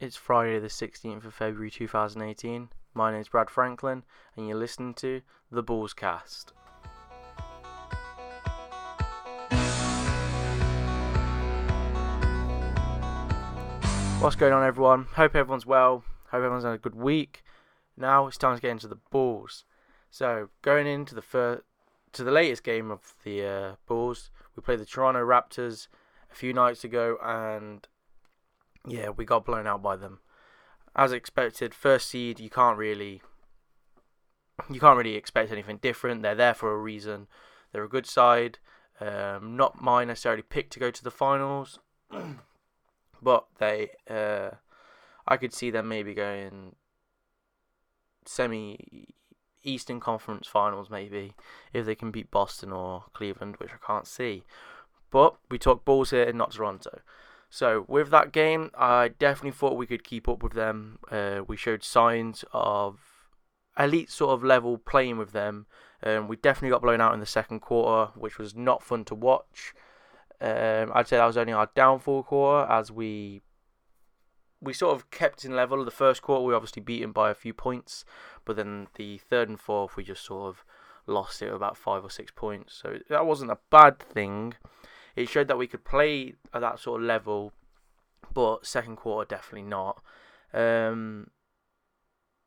It's Friday, the 16th of February 2018. My name is Brad Franklin, and you're listening to The Bullscast. What's going on, everyone? Hope everyone's well. Hope everyone's had a good week. Now it's time to get into the Bulls. So, going into the first, to the latest game of the uh, Bulls, we played the Toronto Raptors a few nights ago, and yeah, we got blown out by them. As expected, first seed, you can't really you can't really expect anything different. They're there for a reason. They're a good side. Um, not mine necessarily picked to go to the finals, but they uh, I could see them maybe going semi Eastern Conference Finals maybe if they can beat Boston or Cleveland, which I can't see. But we talk Bulls here, and not Toronto. So with that game, I definitely thought we could keep up with them. Uh, we showed signs of elite sort of level playing with them. Um, we definitely got blown out in the second quarter, which was not fun to watch. Um, I'd say that was only our downfall quarter as we we sort of kept in level. The first quarter we were obviously beaten by a few points, but then the third and fourth we just sort of lost it about five or six points. So that wasn't a bad thing it showed that we could play at that sort of level, but second quarter definitely not. Um,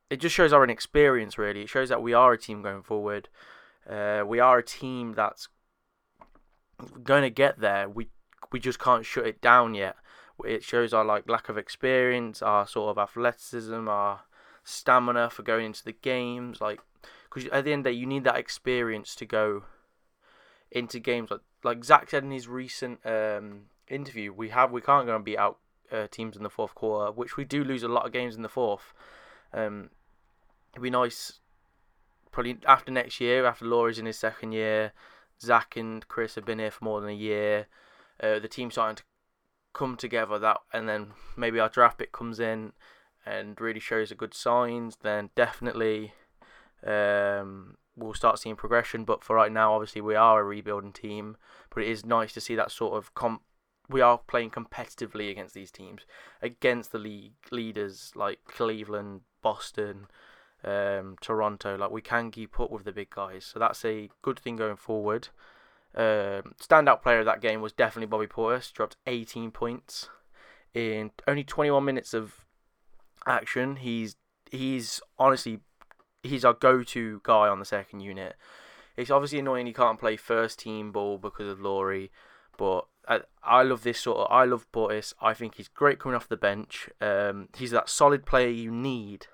it just shows our inexperience, really. It shows that we are a team going forward. Uh, we are a team that's going to get there. We we just can't shut it down yet. It shows our like lack of experience, our sort of athleticism, our stamina for going into the games. Like, because at the end of the day, you need that experience to go into games like like Zach said in his recent um, interview, we have we can't go and beat out uh, teams in the fourth quarter, which we do lose a lot of games in the fourth. Um, it'd be nice, probably after next year, after Lauri's in his second year, Zach and Kris have been here for more than a year. Uh, the team's starting to come together. That and then maybe our draft pick comes in and really shows a good signs. Then definitely. Um, we'll start seeing progression. But for right now, obviously, we are a rebuilding team. But it is nice to see that sort of comp. We are playing competitively against these teams, against the league leaders like Cleveland, Boston, um, Toronto. Like we can keep up with the big guys, so that's a good thing going forward. Um, standout player of that game was definitely Bobby Portis. Dropped 18 points in only 21 minutes of action. He's he's honestly he's our go-to guy on the second unit. It's obviously annoying he can't play first team ball because of Lauri, but I, I love this sort of. I love Portis. I think he's great coming off the bench. Um, he's that solid player you need,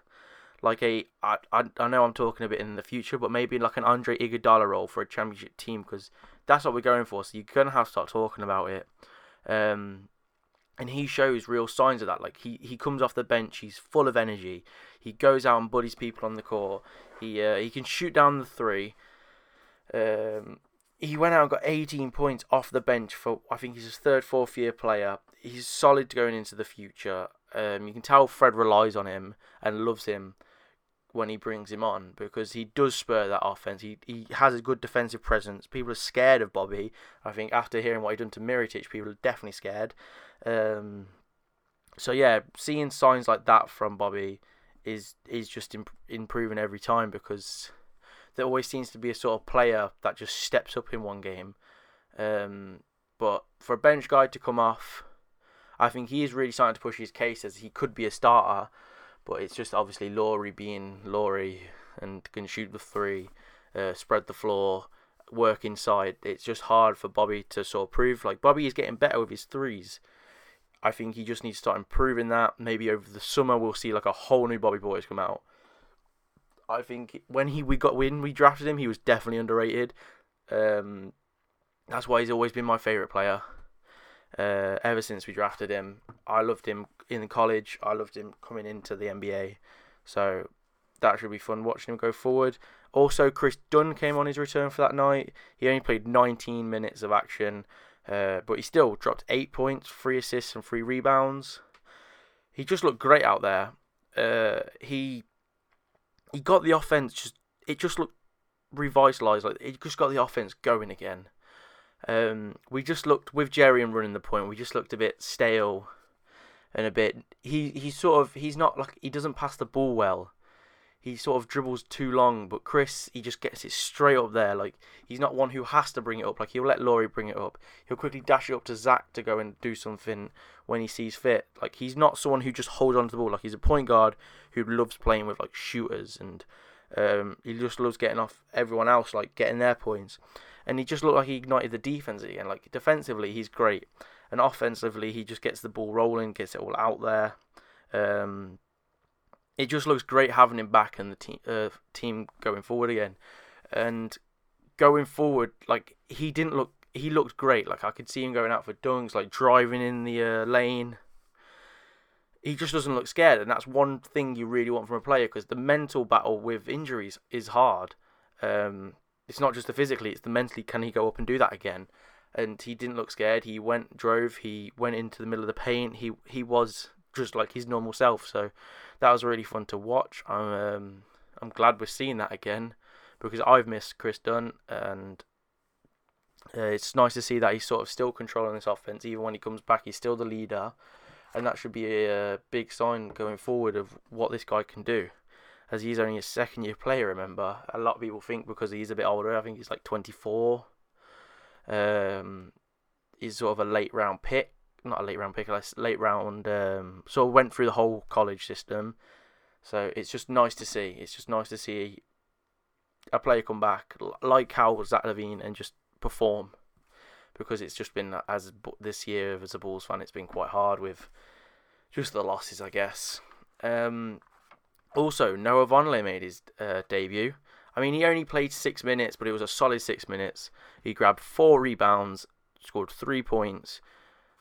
like a. I, I, I know I'm talking a bit in the future, but maybe like an Andre Iguodala role for a championship team because that's what we're going for. So you're gonna have to start talking about it. Um, and he shows real signs of that. Like he, he comes off the bench, he's full of energy. He goes out and buddies people on the court. He uh, he can shoot down the three. Um, he went out and got 18 points off the bench for I think he's his third, fourth year player. He's solid going into the future. Um, you can tell Fred relies on him and loves him when he brings him on because he does spur that offense. He he has a good defensive presence. People are scared of Bobby. I think after hearing what he done to Mirotic, people are definitely scared. Um, so yeah, seeing signs like that from Bobby is is just imp- improving every time because there always seems to be a sort of player that just steps up in one game. Um, but for a bench guy to come off, I think he is really starting to push his case as he could be a starter. But it's just obviously Lauri being Lauri and can shoot the three, uh, spread the floor, work inside. It's just hard for Bobby to sort of prove. Like Bobby is getting better with his threes. I think he just needs to start improving that. Maybe over the summer we'll see like a whole new Bobby Portis come out. I think when he we got when we drafted him, he was definitely underrated. Um, that's why he's always been my favorite player. Uh, ever since we drafted him, I loved him in college. I loved him coming into the NBA. So that should be fun watching him go forward. Also, Kris Dunn came on his return for that night. He only played 19 minutes of action. Uh, but he still dropped eight points, three assists, and three rebounds. He just looked great out there. Uh, he he got the offense just it just looked revitalized. Like it just got the offense going again. Um, we just looked with Jerian running the point. We just looked a bit stale. and a bit. He he's sort of he's not like he doesn't pass the ball well. He sort of dribbles too long, but Kris he just gets it straight up there. Like he's not one who has to bring it up. Like he'll let Lauri bring it up. He'll quickly dash it up to Zach to go and do something when he sees fit. Like he's not someone who just holds on to the ball. Like he's a point guard who loves playing with like shooters and um, he just loves getting off everyone else, like getting their points. And he just looked like he ignited the defense again. Like defensively, he's great, and offensively, he just gets the ball rolling, gets it all out there. Um, it just looks great having him back and the team uh, team going forward again. And going forward, like he didn't look, he looked great. Like I could see him going out for dunks, like driving in the uh, lane. He just doesn't look scared, and that's one thing you really want from a player because the mental battle with injuries is hard. Um, it's not just the physically; it's the mentally. Can he go up and do that again? And he didn't look scared. He went, drove. He went into the middle of the paint. He he was just like his normal self. So that was really fun to watch. I'm um, I'm glad we're seeing that again because I've missed Kris Dunn and uh, it's nice to see that he's sort of still controlling this offense. Even when he comes back, he's still the leader, and that should be a, a big sign going forward of what this guy can do. As he's only a second year player, remember. A lot of people think because he's a bit older, I think he's like 24. Um, he's sort of a late round pick not a late round pick, a late round. Um, sort of went through the whole college system, so it's just nice to see. It's just nice to see a player come back like how Zach LaVine and just perform, because it's just been as this year as a Bulls fan, it's been quite hard with just the losses, I guess. Um, also, Noah Vonleh made his uh, debut. I mean, he only played six minutes, but it was a solid six minutes. He grabbed four rebounds, scored three points,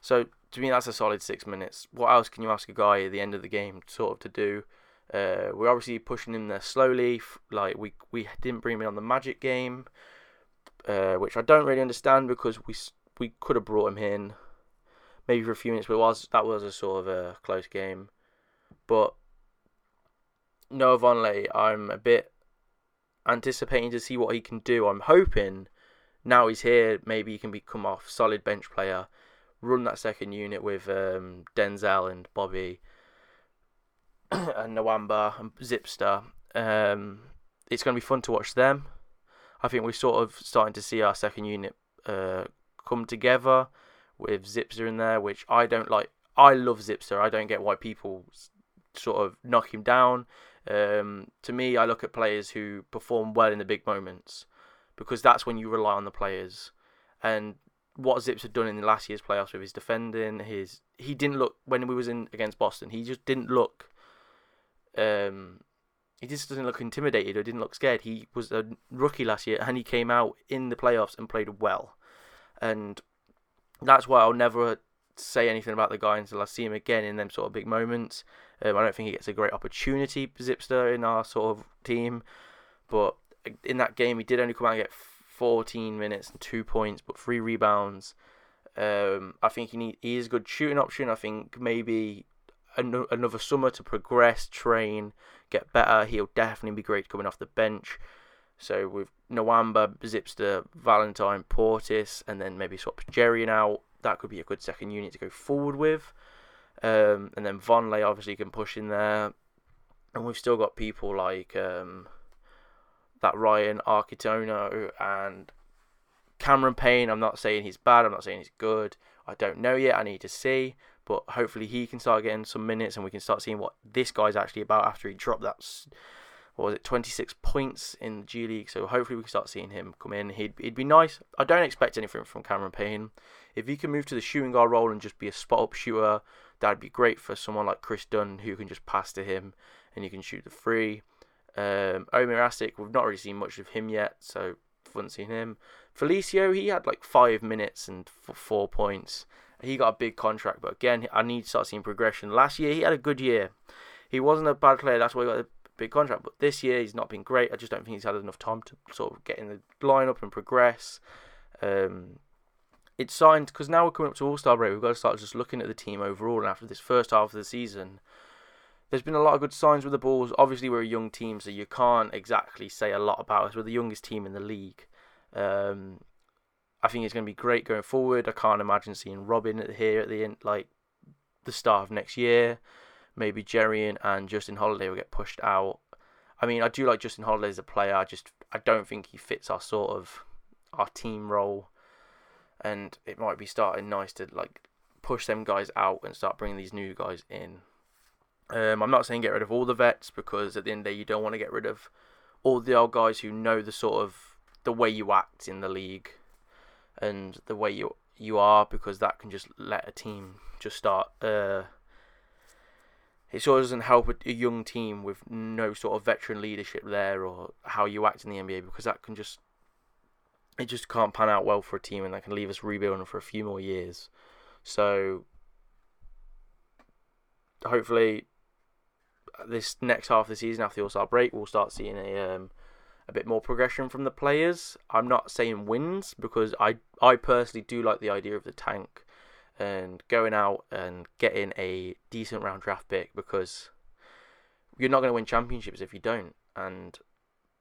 so to me, that's a solid six minutes. What else can you ask a guy at the end of the game sort of to do? Uh, we're obviously pushing him there slowly. Like we we didn't bring him in on the Magic game, uh, which I don't really understand because we we could have brought him in maybe for a few minutes, but was that was a sort of a close game. But Noah Vonleh, I'm a bit anticipating to see what he can do. I'm hoping now he's here, maybe he can become a solid bench player run that second unit with um, Denzel and Bobby and Nwaba and Zipser. Um, it's going to be fun to watch them. I think we're sort of starting to see our second unit uh, come together with Zipser in there, which I don't like. I love Zipser. I don't get why people sort of knock him down. Um, to me, I look at players who perform well in the big moments because that's when you rely on the players. And what Zips had done in the last year's playoffs with his defending, his he didn't look when we was in against Boston. He just didn't look. Um, he just doesn't look intimidated or didn't look scared. He was a rookie last year and he came out in the playoffs and played well, and that's why I'll never say anything about the guy until I see him again in them sort of big moments. Um, I don't think he gets a great opportunity, Zipser, in our sort of team, but in that game he did only come out and get 14 minutes and two points, but three rebounds. Um, I think he need, he is a good shooting option. I think maybe an- another summer to progress, train, get better. He'll definitely be great coming off the bench. So with Nwaba, Zipser, Valentine, Portis, and then maybe swap Jerian out, that could be a good second unit to go forward with. Um, and then Vonleh obviously can push in there. And we've still got people like um, that Ryan Arcidiacono and Cameron Payne. I'm not saying he's bad. I'm not saying he's good. I don't know yet. I need to see. But hopefully he can start getting some minutes and we can start seeing what this guy's actually about after he dropped that, what was it, 26 points in the G League. So hopefully we can start seeing him come in. He'd, he'd be nice. I don't expect anything from Cameron Payne. If he can move to the shooting guard role and just be a spot up shooter, that'd be great for someone like Kris Dunn who can just pass to him and you can shoot the free. Um, Omer Asik, we've not really seen much of him yet, so haven't seen him. Felicio, he had like five minutes and four points. He got a big contract, but again, I need to start seeing progression. Last year, he had a good year. He wasn't a bad player, that's why he got a big contract. But this year, he's not been great. I just don't think he's had enough time to sort of get in the lineup and progress. Um, it's signed because now we're coming up to All Star break. We've got to start just looking at the team overall. And after this first half of the season, there's been a lot of good signs with the Bulls. Obviously, we're a young team, so you can't exactly say a lot about us. We're the youngest team in the league. Um, I think it's going to be great going forward. I can't imagine seeing Robin here at the end, like the start of next year. Maybe Jerian and Justin Holiday will get pushed out. I mean, I do like Justin Holiday as a player. I just I don't think he fits our sort of our team role, and it might be starting nice to like push them guys out and start bringing these new guys in. Um, I'm not saying get rid of all the vets because at the end of the day you don't want to get rid of all the old guys who know the sort of the way you act in the league and the way you you are because that can just let a team just start. Uh, it sort of doesn't help a, a young team with no sort of veteran leadership there or how you act in the NBA because that can just it just can't pan out well for a team and that can leave us rebuilding for a few more years. So hopefully this next half of the season after the All Star break we'll start seeing a um, a bit more progression from the players. I'm not saying wins because I I personally do like the idea of the tank and going out and getting a decent round draft pick because you're not going to win championships if you don't. And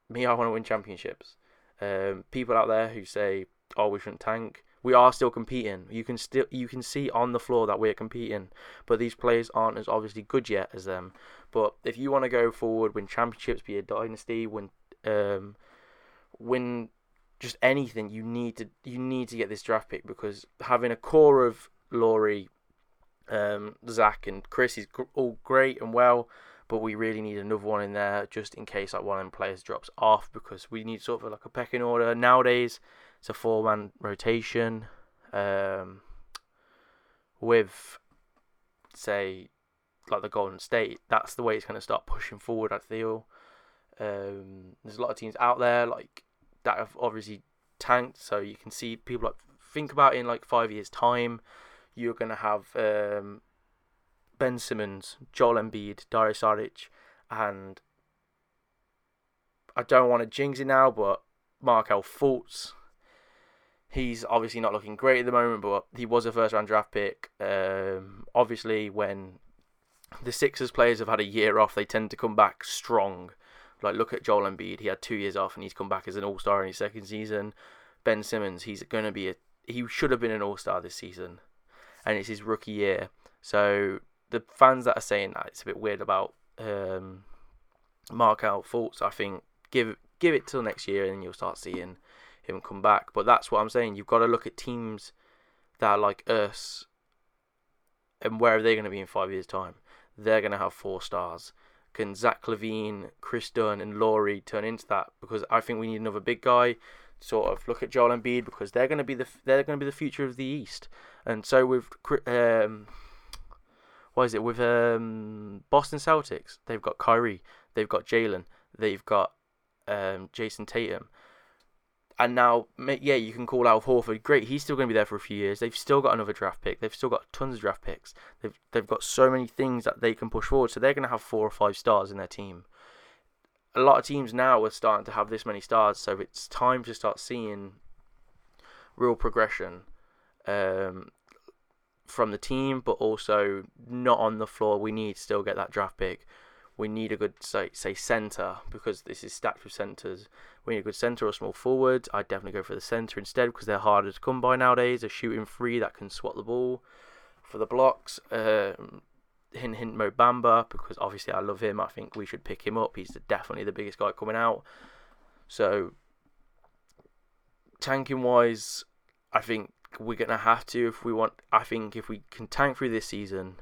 me, I want to win championships. Um, people out there who say, "Oh, we shouldn't tank," we are still competing. You can still you can see on the floor that we're competing, but these players aren't as obviously good yet as them. But if you want to go forward, win championships, be a dynasty, win um, win just anything, you need to you need to get this draft pick because having a core of Lauri, um, Zach, and Kris is all great and well, but we really need another one in there just in case like one of them players drops off because we need sort of like a pecking order nowadays. It's a four man rotation. Um, with say like the Golden State, that's the way it's going to start pushing forward. I feel um, there's a lot of teams out there like that have obviously tanked, so you can see people like think about in like five years' time, you're to have um, Ben Simmons, Joel Embiid, Dario Saric, and I don't want to jinx it now, but Markelle Fultz He's obviously not looking great at the moment, but he was a first round draft pick. Um, obviously, when the Sixers players have had a year off, they tend to come back strong. Like, look at Joel Embiid. He had two years off and he's come back as an all star in his second season. Ben Simmons, he's going to be a. He should have been an all star this season. And it's his rookie year. So, the fans that are saying that, it's a bit weird about um, out faults, I think give give it till next year and you'll start seeing him come back. But that's what I'm saying. You've got to look at teams that are like us, and where are they going to be in five years' time? They're going to have four stars. Can Zach LaVine, Kris Dunn, and Lauri turn into that? Because I think we need another big guy. Sort of look at Joel Embiid because they're going to be the they're going to be the future of the East, and so with um, what is it with um Boston Celtics? They've got Kyrie, they've got Jaylen, they've got um, Jayson Tatum. And now, yeah, you can call Al Horford. Great, he's still going to be there for a few years. They've still got another draft pick. They've still got tons of draft picks. They've they've got so many things that they can push forward. So they're going to have four or five stars in their team. A lot of teams now are starting to have this many stars. So it's time to start seeing real progression um, from the team, but also not on the floor. We need to still get that draft pick we need a good say say centre because this is stacked with centres. We need a good centre or small forward. I'd definitely go for the centre instead because they're harder to come by nowadays. A shooting three that can swat the ball for the blocks. Um, hint hint Mo Bamba because obviously I love him. I think we should pick him up. He's definitely the biggest guy coming out. So tanking wise, I think we're gonna have to if we want. I think if we can tank through this season,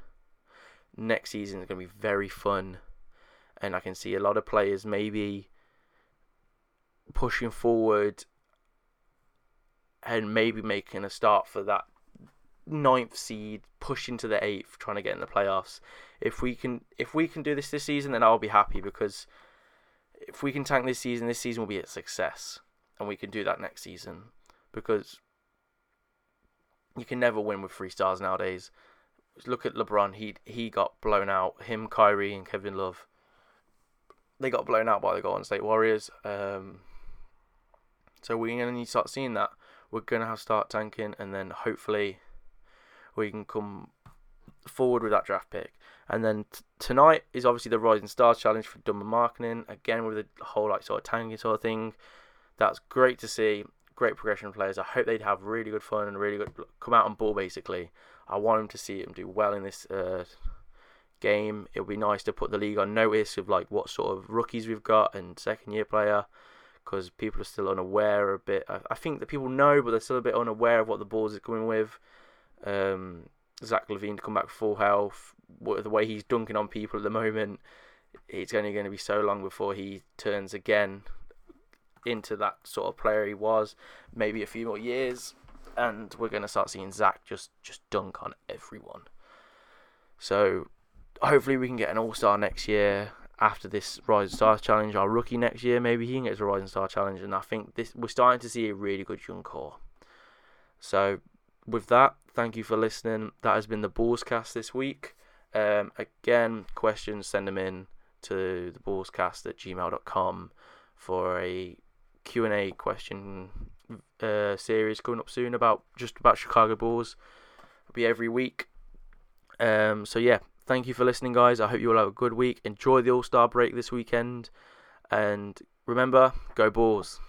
next season is gonna be very fun and I can see a lot of players maybe pushing forward and maybe making a start for that ninth seed, pushing to the eighth, trying to get in the playoffs. If we can, if we can do this this season, then I'll be happy because if we can tank this season, this season will be a success, and we can do that next season because you can never win with three stars nowadays. Look at LeBron; he he got blown out. Him, Kyrie, and Kevin Love they got blown out by the Golden State Warriors. Um, so we're going to need to start seeing that. We're going to have to start tanking, and then hopefully we can come forward with that draft pick. And then t- tonight is obviously the Rising Stars Challenge for Dunn and Markkanen. Again, with the whole like sort of tanking sort of thing. That's great to see. Great progression players. I hope they'd have really good fun and really good come out on ball. Basically, I want them to see them do well in this uh, game. It would be nice to put the league on notice of like what sort of rookies we've got and second year player because people are still unaware a bit. I, I, think that people know, but they're still a bit unaware of what the Bulls is coming with. Um, Zach LaVine to come back full health, the way he's dunking on people at the moment, it's only going to be so long before he turns again into that sort of player he was. Maybe a few more years, and we're going to start seeing Zach just just dunk on everyone. So hopefully we can get an All Star next year after this Rising Star challenge. Our rookie next year, maybe he can get a Rising Star challenge, and I think this we're starting to see a really good young core. So with that, thank you for listening. That has been the Bullscast this week. Um, again, questions, send them in to the bullscast at gmail.com for a Q&A question uh, series coming up soon about just about Chicago Bulls. It'll be every week. Um, so yeah, thank you for listening, guys. I hope you all have a good week. Enjoy the All Star break this weekend, and remember, go Bulls.